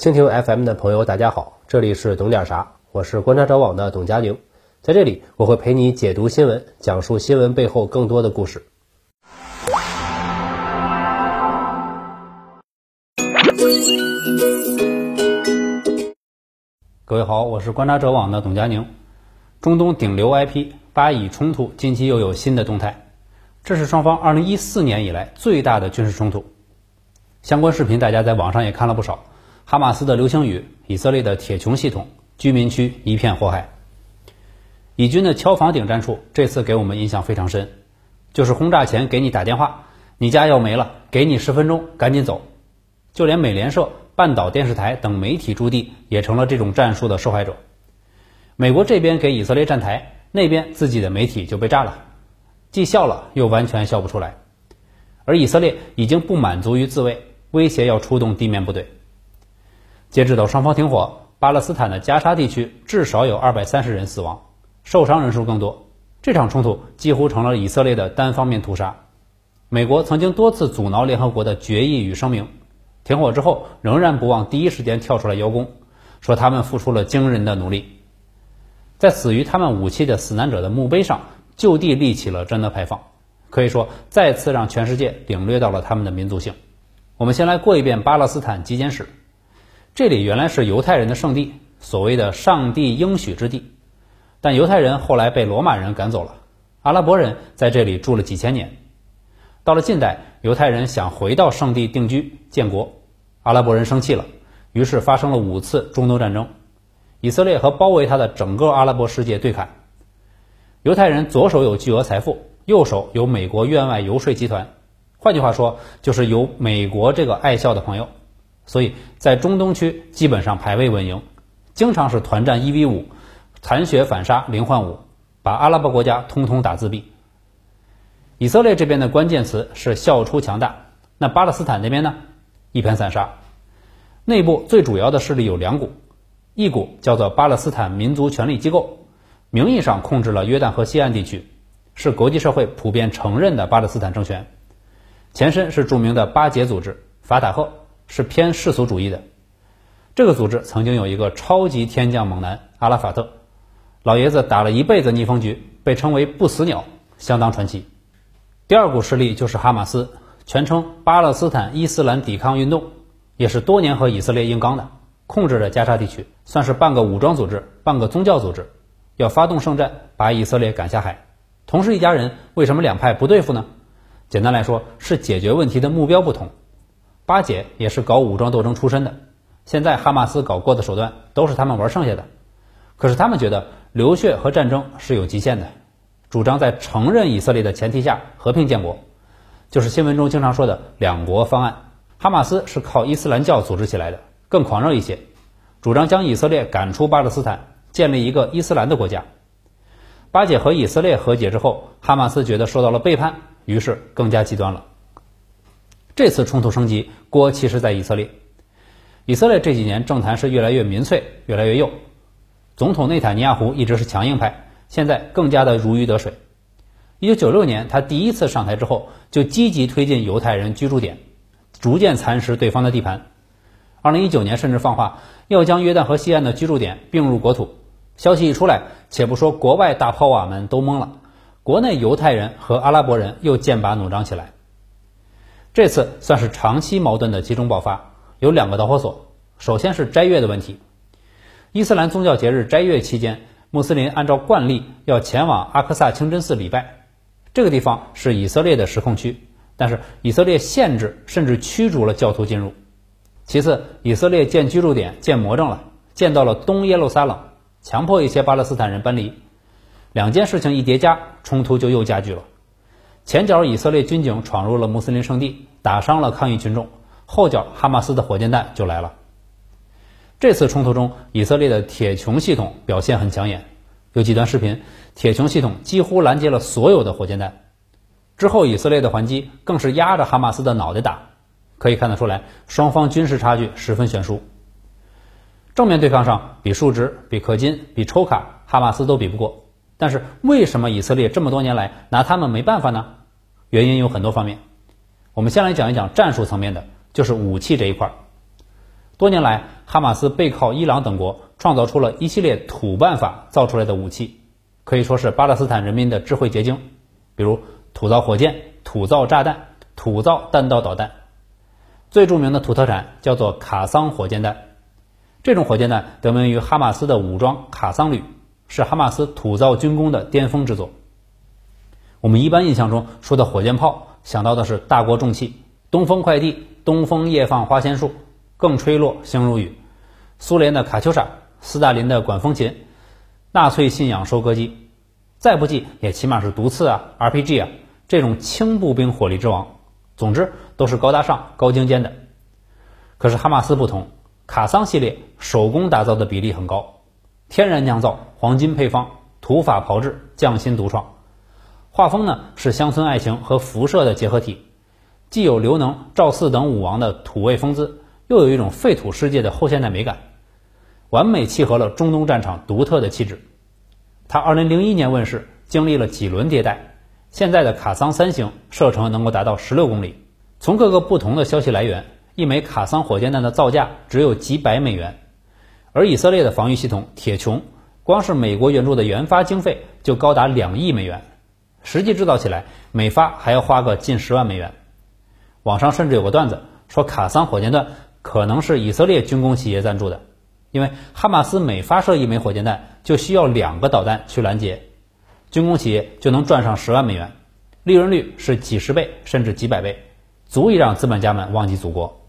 蜻蜓 FM 的朋友，大家好，这里是懂点啥，我是观察者网的董佳宁，在这里我会陪你解读新闻，讲述新闻背后更多的故事。各位好，我是观察者网的董佳宁。中东顶流 IP 巴以冲突近期又有新的动态，这是双方2014年以来最大的军事冲突。相关视频大家在网上也看了不少。哈马斯的流星雨，以色列的铁穹系统，居民区一片火海。以军的敲房顶战术这次给我们印象非常深，就是轰炸前给你打电话，你家要没了，给你十分钟，赶紧走。就连美联社、半岛电视台等媒体驻地也成了这种战术的受害者。美国这边给以色列站台，那边自己的媒体就被炸了，既笑了又完全笑不出来。而以色列已经不满足于自卫，威胁要出动地面部队。截止到双方停火，巴勒斯坦的加沙地区至少有二百三十人死亡，受伤人数更多。这场冲突几乎成了以色列的单方面屠杀。美国曾经多次阻挠联合国的决议与声明，停火之后仍然不忘第一时间跳出来邀功，说他们付出了惊人的努力，在死于他们武器的死难者的墓碑上就地立起了真的牌坊，可以说再次让全世界领略到了他们的民族性。我们先来过一遍巴勒斯坦基建史。这里原来是犹太人的圣地，所谓的上帝应许之地，但犹太人后来被罗马人赶走了，阿拉伯人在这里住了几千年。到了近代，犹太人想回到圣地定居建国，阿拉伯人生气了，于是发生了五次中东战争，以色列和包围他的整个阿拉伯世界对砍。犹太人左手有巨额财富，右手有美国院外游说集团，换句话说，就是有美国这个爱笑的朋友。所以在中东区基本上排位稳赢，经常是团战一 v 五，残血反杀零换五，把阿拉伯国家通通打自闭。以色列这边的关键词是笑出强大，那巴勒斯坦那边呢？一盘散沙。内部最主要的势力有两股，一股叫做巴勒斯坦民族权力机构，名义上控制了约旦河西岸地区，是国际社会普遍承认的巴勒斯坦政权，前身是著名的巴解组织法塔赫。是偏世俗主义的，这个组织曾经有一个超级天降猛男阿拉法特，老爷子打了一辈子逆风局，被称为不死鸟，相当传奇。第二股势力就是哈马斯，全称巴勒斯坦伊斯兰抵抗运动，也是多年和以色列硬刚的，控制着加沙地区，算是半个武装组织，半个宗教组织，要发动圣战，把以色列赶下海。同是一家人，为什么两派不对付呢？简单来说，是解决问题的目标不同。巴解也是搞武装斗争出身的，现在哈马斯搞过的手段都是他们玩剩下的。可是他们觉得流血和战争是有极限的，主张在承认以色列的前提下和平建国，就是新闻中经常说的两国方案。哈马斯是靠伊斯兰教组织起来的，更狂热一些，主张将以色列赶出巴勒斯坦，建立一个伊斯兰的国家。巴解和以色列和解之后，哈马斯觉得受到了背叛，于是更加极端了。这次冲突升级，锅其实在以色列。以色列这几年政坛是越来越民粹，越来越右。总统内塔尼亚胡一直是强硬派，现在更加的如鱼得水。一九九六年他第一次上台之后，就积极推进犹太人居住点，逐渐蚕食对方的地盘。二零一九年甚至放话要将约旦河西岸的居住点并入国土。消息一出来，且不说国外大炮瓦们都懵了，国内犹太人和阿拉伯人又剑拔弩张起来。这次算是长期矛盾的集中爆发，有两个导火索。首先是斋月的问题，伊斯兰宗教节日斋月期间，穆斯林按照惯例要前往阿克萨清真寺礼拜，这个地方是以色列的实控区，但是以色列限制甚至驱逐了教徒进入。其次，以色列建居住点建魔怔了，建到了东耶路撒冷，强迫一些巴勒斯坦人搬离。两件事情一叠加，冲突就又加剧了。前脚以色列军警闯入了穆斯林圣地，打伤了抗议群众；后脚哈马斯的火箭弹就来了。这次冲突中，以色列的铁穹系统表现很抢眼，有几段视频，铁穹系统几乎拦截了所有的火箭弹。之后，以色列的还击更是压着哈马斯的脑袋打，可以看得出来，双方军事差距十分悬殊。正面对抗上，比数值、比氪金、比抽卡，哈马斯都比不过。但是为什么以色列这么多年来拿他们没办法呢？原因有很多方面。我们先来讲一讲战术层面的，就是武器这一块。多年来，哈马斯背靠伊朗等国，创造出了一系列土办法造出来的武器，可以说是巴勒斯坦人民的智慧结晶，比如土造火箭、土造炸弹、土造弹道导弹。最著名的土特产叫做卡桑火箭弹，这种火箭弹得名于哈马斯的武装卡桑旅，是哈马斯土造军工的巅峰之作。我们一般印象中说的火箭炮，想到的是大国重器，东风快递、东风夜放花千树，更吹落星如雨；苏联的卡秋莎、斯大林的管风琴、纳粹信仰收割机，再不济也起码是毒刺啊、RPG 啊这种轻步兵火力之王。总之都是高大上、高精尖的。可是哈马斯不同，卡桑系列手工打造的比例很高，天然酿造，黄金配方，土法炮制，匠心独创。画风呢是乡村爱情和辐射的结合体，既有刘能、赵四等武王的土味风姿，又有一种废土世界的后现代美感，完美契合了中东战场独特的气质。它2001年问世，经历了几轮迭代，现在的卡桑三型射程能够达到16公里。从各个不同的消息来源，一枚卡桑火箭弹的造价只有几百美元，而以色列的防御系统铁穹，光是美国援助的研发经费就高达两亿美元。实际制造起来，每发还要花个近十万美元。网上甚至有个段子说，卡桑火箭弹可能是以色列军工企业赞助的，因为哈马斯每发射一枚火箭弹就需要两个导弹去拦截，军工企业就能赚上十万美元，利润率是几十倍甚至几百倍，足以让资本家们忘记祖国。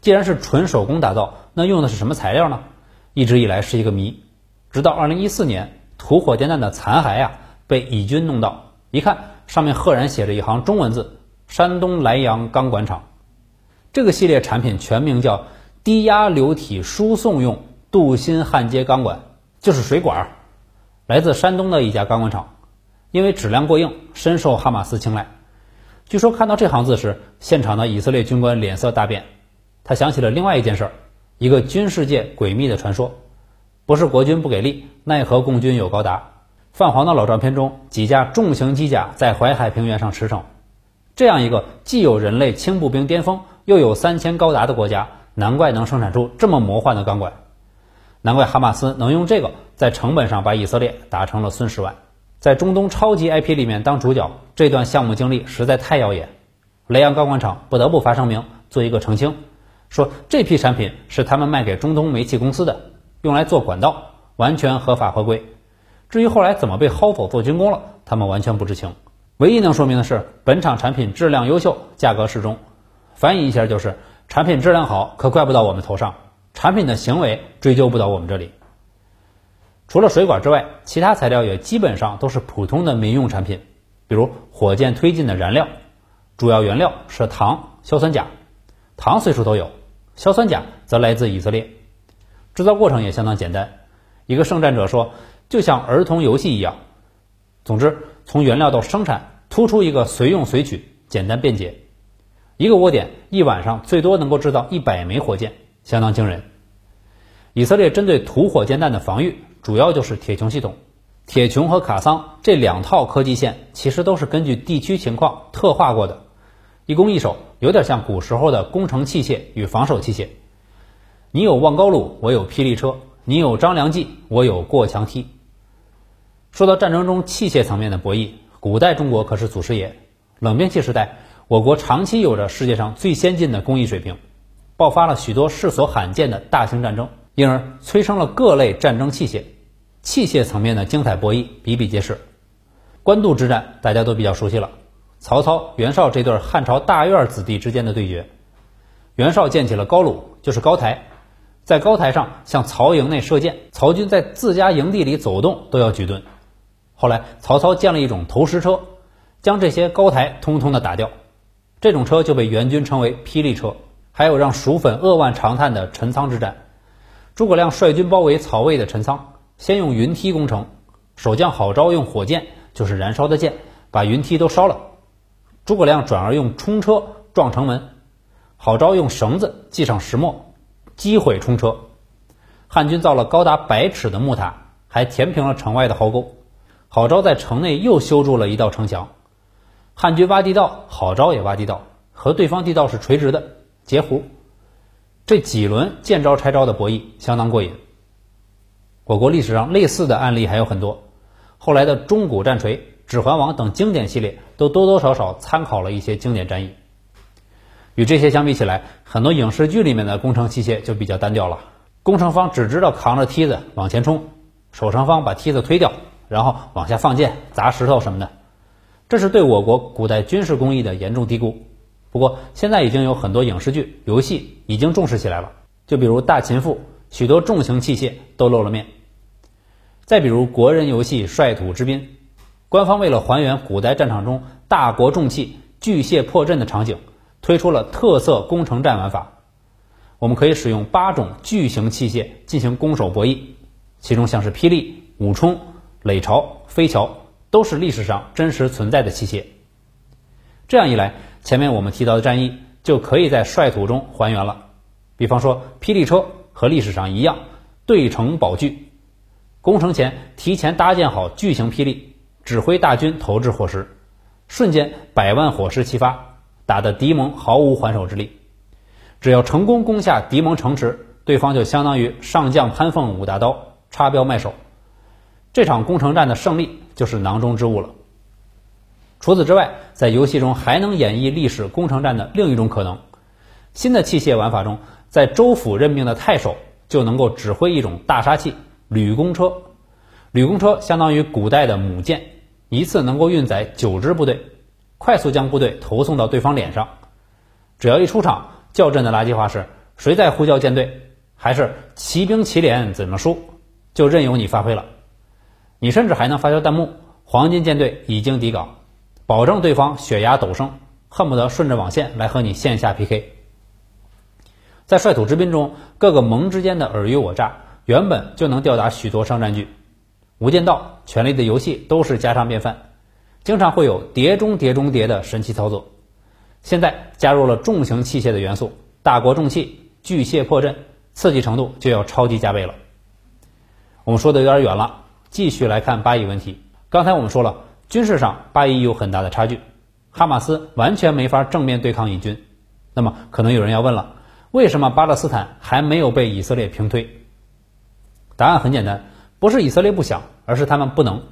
既然是纯手工打造，那用的是什么材料呢？一直以来是一个谜，直到二零一四年，土火箭弹的残骸啊。被乙军弄到，一看上面赫然写着一行中文字：“山东莱阳钢管厂。”这个系列产品全名叫低压流体输送用镀锌焊接钢管，就是水管，来自山东的一家钢管厂。因为质量过硬，深受哈马斯青睐。据说看到这行字时，现场的以色列军官脸色大变。他想起了另外一件事儿，一个军事界诡秘的传说：不是国军不给力，奈何共军有高达。泛黄的老照片中，几架重型机甲在淮海平原上驰骋。这样一个既有人类轻步兵巅峰，又有三千高达的国家，难怪能生产出这么魔幻的钢管。难怪哈马斯能用这个在成本上把以色列打成了孙十万。在中东超级 IP 里面当主角，这段项目经历实在太耀眼。雷阳钢管厂不得不发声明，做一个澄清，说这批产品是他们卖给中东煤气公司的，用来做管道，完全合法合规。至于后来怎么被薅走做军工了，他们完全不知情。唯一能说明的是，本厂产品质量优秀，价格适中。翻译一下就是：产品质量好，可怪不到我们头上；产品的行为追究不到我们这里。除了水管之外，其他材料也基本上都是普通的民用产品，比如火箭推进的燃料，主要原料是糖、硝酸钾。糖随处都有，硝酸钾则来自以色列。制造过程也相当简单。一个圣战者说。就像儿童游戏一样，总之，从原料到生产，突出一个随用随取，简单便捷。一个窝点一晚上最多能够制造一百枚火箭，相当惊人。以色列针对土火箭弹的防御，主要就是铁穹系统。铁穹和卡桑这两套科技线，其实都是根据地区情况特化过的，一攻一守，有点像古时候的工程器械与防守器械。你有望高弩，我有霹雳车；你有张良计，我有过墙梯。说到战争中器械层面的博弈，古代中国可是祖师爷。冷兵器时代，我国长期有着世界上最先进的工艺水平，爆发了许多世所罕见的大型战争，因而催生了各类战争器械。器械层面的精彩博弈比比皆是。官渡之战大家都比较熟悉了，曹操、袁绍这对汉朝大院子弟之间的对决。袁绍建起了高鲁，就是高台，在高台上向曹营内射箭，曹军在自家营地里走动都要举盾。后来，曹操建了一种投石车，将这些高台通通的打掉。这种车就被援军称为霹雳车。还有让蜀粉扼腕长叹的陈仓之战，诸葛亮率军包围曹魏的陈仓，先用云梯攻城，守将郝昭用火箭，就是燃烧的箭，把云梯都烧了。诸葛亮转而用冲车撞城门，郝昭用绳子系上石磨，击毁冲车。汉军造了高达百尺的木塔，还填平了城外的壕沟。郝昭在城内又修筑了一道城墙，汉军挖地道，郝昭也挖地道，和对方地道是垂直的截胡。这几轮见招拆招的博弈相当过瘾。我国历史上类似的案例还有很多，后来的钟鼓战锤、指环王等经典系列都多多少少参考了一些经典战役。与这些相比起来，很多影视剧里面的攻城器械就比较单调了。攻城方只知道扛着梯子往前冲，守城方把梯子推掉，然后往下放箭、砸石头什么的。这是对我国古代军事工艺的严重低估。不过现在已经有很多影视剧、游戏已经重视起来了。就比如《大秦赋》，许多重型器械都露了面。再比如国人游戏《率土之滨》，官方为了还原古代战场中大国重器巨蟹破阵的场景。推出了特色攻城战玩法，我们可以使用八种巨型器械进行攻守博弈，其中像是霹雳、武冲、垒巢、飞桥都是历史上真实存在的器械。这样一来，前面我们提到的战役就可以在率土中还原了。比方说，霹雳车和历史上一样，对城保巨，攻城前提前搭建好巨型霹雳，指挥大军投掷火石，瞬间百万火石齐发。打得敌盟毫无还手之力，只要成功攻下敌盟城池，对方就相当于上将潘凤五大刀插标卖首，这场攻城战的胜利就是囊中之物了。除此之外，在游戏中还能演绎历史攻城战的另一种可能，新的器械玩法中，在州府任命的太守就能够指挥一种大杀器——旅弓车。旅弓车相当于古代的母舰，一次能够运载九支部队。快速将部队投送到对方脸上，只要一出场，叫阵的垃圾话是谁在呼叫舰队，还是骑兵骑脸怎么输，就任由你发挥了。你甚至还能发条弹幕：“黄金舰队已经抵港”，保证对方血压陡升，恨不得顺着网线来和你线下 PK。在率土之滨中，各个盟之间的尔虞我诈，原本就能吊打许多商战剧，《无间道》《权力的游戏》都是家常便饭。经常会有叠中叠中叠的神奇操作，现在加入了重型器械的元素，大国重器巨蟹破阵，刺激程度就要超级加倍了。我们说的有点远了，继续来看巴以问题。刚才我们说了，军事上巴以有很大的差距，哈马斯完全没法正面对抗以军。那么可能有人要问了，为什么巴勒斯坦还没有被以色列平推？答案很简单，不是以色列不想，而是他们不能。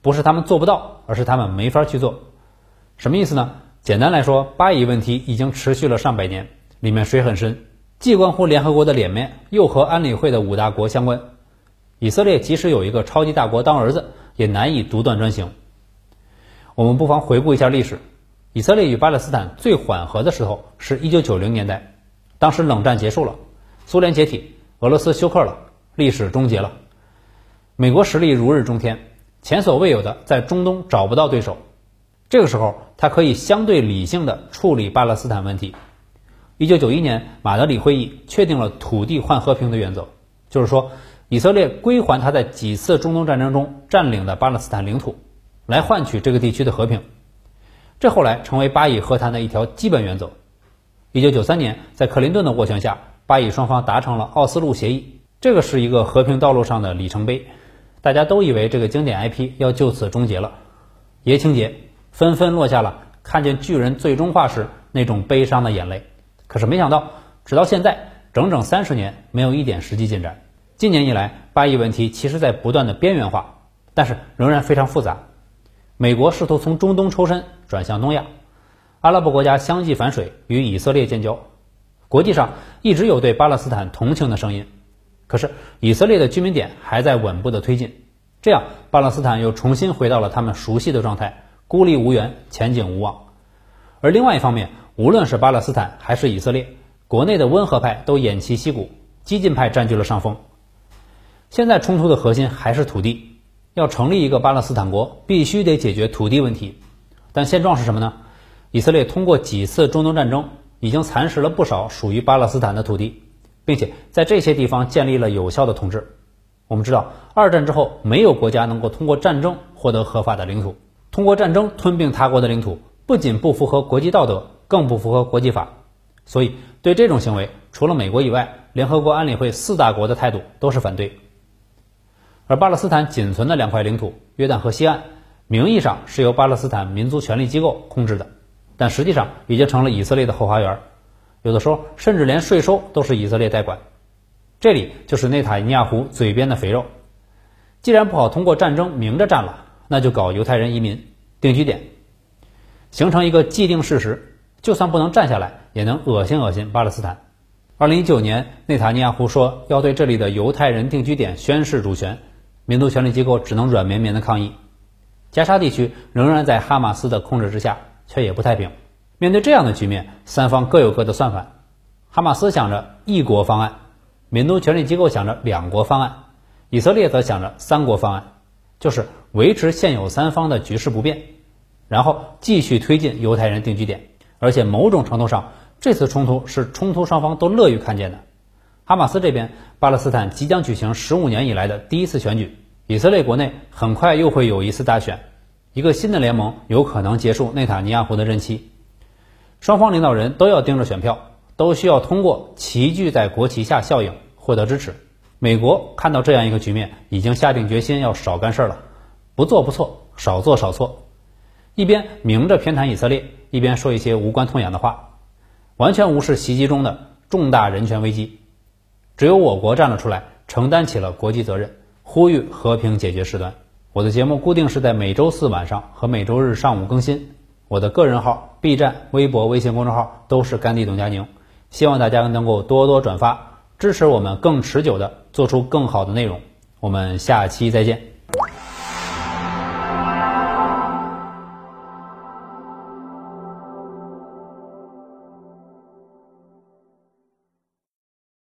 不是他们做不到，而是他们没法去做。什么意思呢？简单来说，巴以问题已经持续了上百年，里面水很深，既关乎联合国的脸面，又和安理会的五大国相关。以色列即使有一个超级大国当儿子，也难以独断专行。我们不妨回顾一下历史：以色列与巴勒斯坦最缓和的时候是一九九零年代，当时冷战结束了，苏联解体，俄罗斯休克了，历史终结了，美国实力如日中天。前所未有的在中东找不到对手，这个时候他可以相对理性的处理巴勒斯坦问题。一九九一年马德里会议确定了土地换和平的原则，就是说以色列归还他在几次中东战争中占领的巴勒斯坦领土，来换取这个地区的和平。这后来成为巴以和谈的一条基本原则。一九九三年在克林顿的斡旋下，巴以双方达成了奥斯陆协议，这个是一个和平道路上的里程碑。大家都以为这个经典 IP 要就此终结了，爷青结纷纷落下了看见巨人最终化时那种悲伤的眼泪。可是没想到，直到现在整整三十年没有一点实际进展。今年以来，巴以问题其实在不断的边缘化，但是仍然非常复杂。美国试图从中东抽身转向东亚，阿拉伯国家相继反水与以色列建交，国际上一直有对巴勒斯坦同情的声音。可是以色列的居民点还在稳步的推进，这样巴勒斯坦又重新回到了他们熟悉的状态，孤立无援，前景无望。而另外一方面，无论是巴勒斯坦还是以色列，国内的温和派都偃旗息鼓，激进派占据了上风。现在冲突的核心还是土地，要成立一个巴勒斯坦国，必须得解决土地问题。但现状是什么呢？以色列通过几次中东战争，已经蚕食了不少属于巴勒斯坦的土地。并且在这些地方建立了有效的统治。我们知道，二战之后没有国家能够通过战争获得合法的领土。通过战争吞并他国的领土，不仅不符合国际道德，更不符合国际法。所以，对这种行为，除了美国以外，联合国安理会四大国的态度都是反对。而巴勒斯坦仅存的两块领土——约旦河西岸，名义上是由巴勒斯坦民族权力机构控制的，但实际上已经成了以色列的后花园。有的时候甚至连税收都是以色列代管。这里就是内塔尼亚胡嘴边的肥肉。既然不好通过战争明着战了，那就搞犹太人移民定居点，形成一个既定事实，就算不能站下来，也能恶心恶心巴勒斯坦。二零一九年，内塔尼亚胡说要对这里的犹太人定居点宣示主权，民族权力机构只能软绵绵的抗议。加沙地区仍然在哈马斯的控制之下，却也不太平。面对这样的局面，三方各有各的算法。哈马斯想着一国方案，民族权力机构想着两国方案，以色列则想着三国方案，就是维持现有三方的局势不变，然后继续推进犹太人定居点。而且某种程度上，这次冲突是冲突双方都乐于看见的。哈马斯这边，巴勒斯坦即将举行十五年以来的第一次选举。以色列国内很快又会有一次大选，一个新的联盟有可能结束内塔尼亚胡的任期。双方领导人都要盯着选票，都需要通过齐聚在国旗下效应获得支持。美国看到这样一个局面，已经下定决心要少干事了，不做不错，少做少错。一边明着偏袒以色列，一边说一些无关痛痒的话，完全无视袭击中的重大人权危机。只有我国站了出来，承担起了国际责任。呼吁和平解决事端。我的节目固定是在每周四晚上和每周日上午更新。我的个人号、B 站、微博、微信公众号都是甘地董佳宁。希望大家能够多多转发，支持我们更持久的做出更好的内容。我们下期再见。